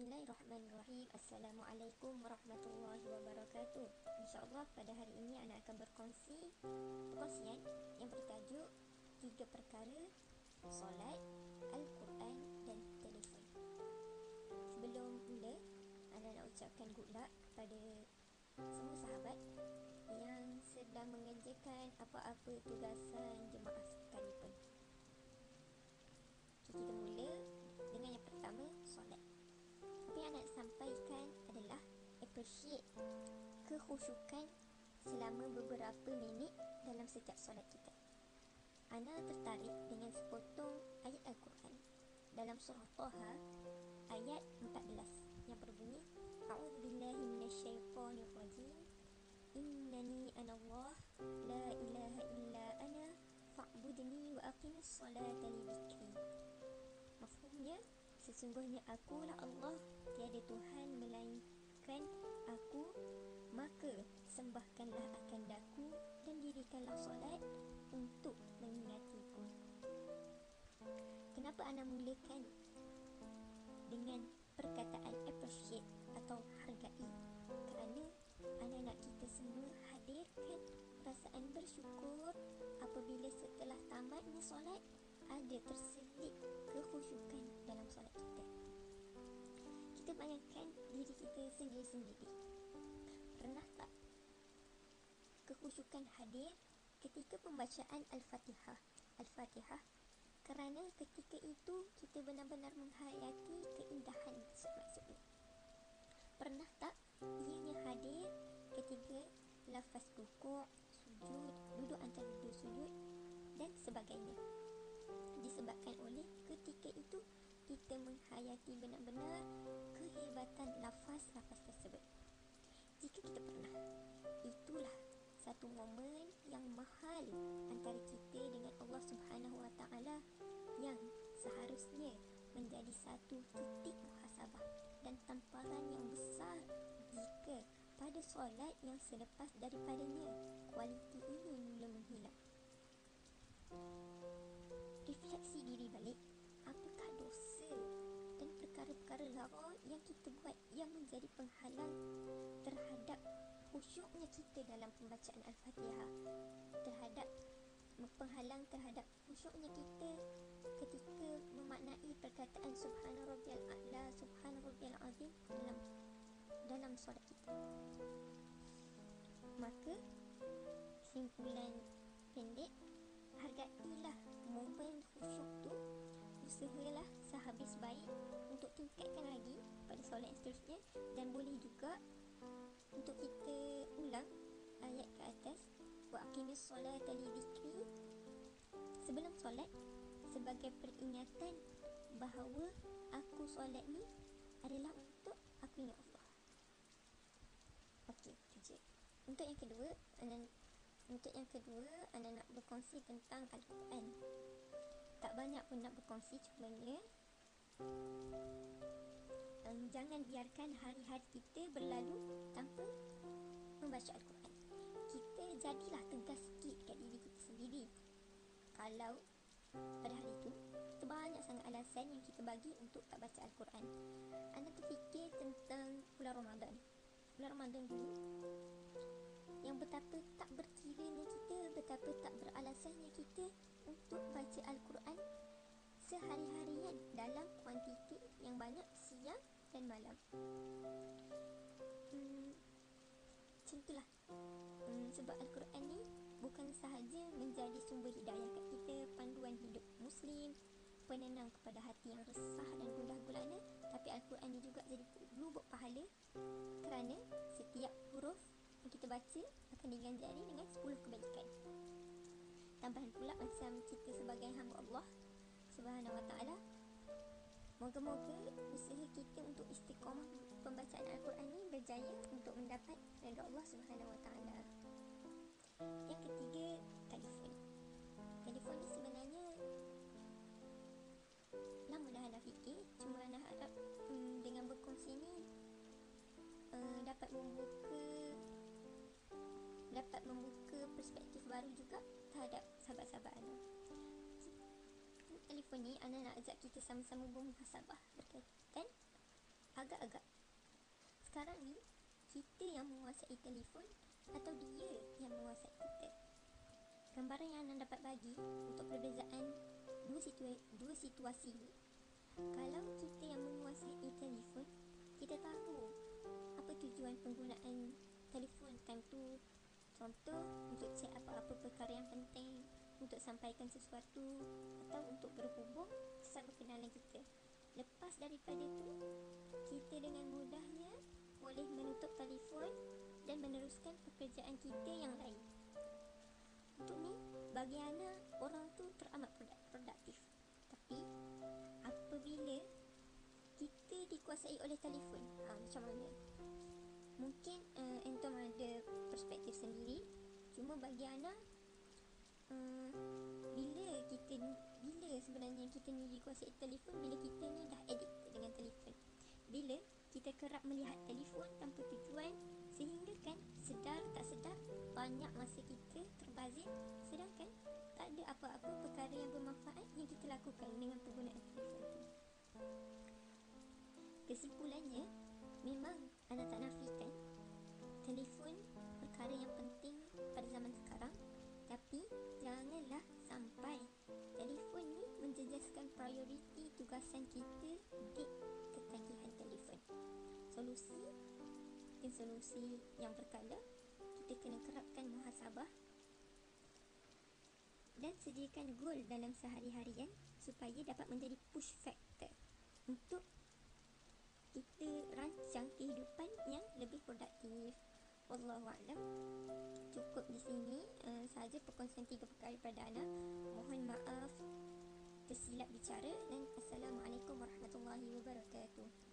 Bismillahirrahmanirrahim. Assalamualaikum warahmatullahi wabarakatuh. InsyaAllah pada hari ini Anak akan berkongsi Perkongsian yang bertajuk Tiga perkara Solat, Al-Quran dan telefon. Sebelum mula Anak nak ucapkan good luck kepada semua sahabat Yang sedang mengerjakan apa-apa tugasan jemaah appreciate kekhusyukan selama beberapa minit dalam setiap solat kita. Ana tertarik dengan sepotong ayat Al-Quran dalam surah Taha ayat 14 yang berbunyi A'udzubillahi minasyaitonirrajim Innani anallah la ilaha illa ana fa'budni wa aqimis salata li dhikri. Mafhumnya Sesungguhnya akulah Allah Tiada Tuhan melainkan aku Maka sembahkanlah akan daku Dan dirikanlah solat Untuk mengingatiku Kenapa anda mulakan Dengan perkataan appreciate Atau hargai Kerana anak-anak kita semua Hadirkan perasaan bersyukur Apabila setelah tamatnya solat Ada terselit kekhusyukan dalam solat kita. Kita bayangkan diri kita sendiri-sendiri. Pernah tak kekhusyukan hadir ketika pembacaan Al-Fatihah? Al-Fatihah kerana ketika itu kita benar-benar menghayati keindahan maksud-maksudnya. Pernah tak ianya hadir ketika lafaz rukuk, sujud, duduk antara dua sujud dan sebagainya disebabkan oleh ketika itu kita menghayati benar-benar kehebatan lafaz-lafaz tersebut. Jika kita pernah, itulah satu momen yang mahal antara kita dengan Allah Subhanahu Wa Taala yang seharusnya menjadi satu titik muhasabah dan tamparan yang besar jika pada solat yang selepas daripadanya kualiti ini mula menghilang perkara-perkara lara yang kita buat yang menjadi penghalang terhadap khusyuknya kita dalam pembacaan Al-Fatihah. Terhadap penghalang terhadap khusyuknya kita ketika memaknai perkataan subhana rabbiyal a'la subhana rabbiyal azim dalam dalam solat kita. Maka simpulan pendek hargailah momen khusyuk tu usahalah sehabis baik untuk tingkatkan lagi pada solat yang seterusnya dan boleh juga untuk kita ulang ayat ke atas wa aqimis solata li dhikri sebelum solat sebagai peringatan bahawa aku solat ni adalah untuk aku ingat Allah. Okey, tu Untuk yang kedua, untuk yang kedua, anda nak berkongsi tentang Al-Quran. Tak banyak pun nak berkongsi, cumanya um, jangan biarkan hari-hari kita berlalu tanpa membaca Al-Quran. Kita jadilah tegas sikit dekat diri kita sendiri. Kalau pada hari itu, terbanyak sangat alasan yang kita bagi untuk tak baca Al-Quran. Anda terfikir tentang bulan Ramadan. Bulan Ramadan dulu, yang betapa tak berkiranya kita, betapa tak beralasannya kita untuk baca Al-Quran sehari-harian dalam banyak siang dan malam. Hmm, macam itulah. Hmm, sebab Al-Quran ni bukan sahaja menjadi sumber hidayah kat kita, panduan hidup Muslim, penenang kepada hati yang resah dan gundah gulana, tapi Al-Quran ni juga jadi lubuk pahala kerana setiap huruf yang kita baca akan diganjari dengan 10 kebaikan. Tambahan pula macam kita sebagai hamba Allah Subhanahu Wa Taala. Moga-moga usaha kita untuk istiqamah pembacaan Al-Quran ini berjaya untuk mendapat redha Allah Subhanahu Wa Taala. Yang ketiga, telefon. Telefon sebenarnya lama dah nak fikir, cuma nak harap hmm, dengan berkongsi ni uh, dapat membuka dapat membuka perspektif baru juga terhadap sahabat-sahabat Ana. Telefon ni Ana nak ajak kita sama-sama bermuhasabah berkaitan agak kita yang menguasai telefon atau dia yang menguasai kita. Gambaran yang anda dapat bagi untuk perbezaan dua, situa- dua situasi ini. Kalau kita yang menguasai telefon, kita tahu apa tujuan penggunaan telefon time tu. Contoh, untuk cek apa-apa perkara yang penting, untuk sampaikan sesuatu atau untuk berhubung sesama kenalan kita. Lepas daripada tu, kita dengan mudahnya boleh menutup telefon dan meneruskan pekerjaan kita yang lain. Untuk ni, bagi Ana, orang tu teramat produk- produktif. Tapi, apabila kita dikuasai oleh telefon, ha, macam mana? Mungkin uh, Anton ada perspektif sendiri. Cuma bagi Ana, uh, bila kita bila sebenarnya kita ni dikuasai telefon bila kita ni dah addicted dengan telefon. Bila kita kerap melihat telefon tanpa tujuan sehingga kan sedar tak sedar banyak masa kita terbazir sedangkan tak ada apa-apa perkara yang bermanfaat yang kita lakukan dengan penggunaan telefon tu. Kesimpulannya, memang anda tak nafikan telefon tugasan kita di ketagihan telefon. Solusi dan solusi yang berkala kita kena kerapkan muhasabah dan sediakan goal dalam sehari-harian supaya dapat menjadi push factor untuk kita rancang kehidupan yang lebih produktif. Wallahualam. Cukup di sini uh, sahaja perkongsian tiga perkara pada Ana. Mohon maaf tersilap bicara dan Assalamualaikum warahmatullahi wabarakatuh.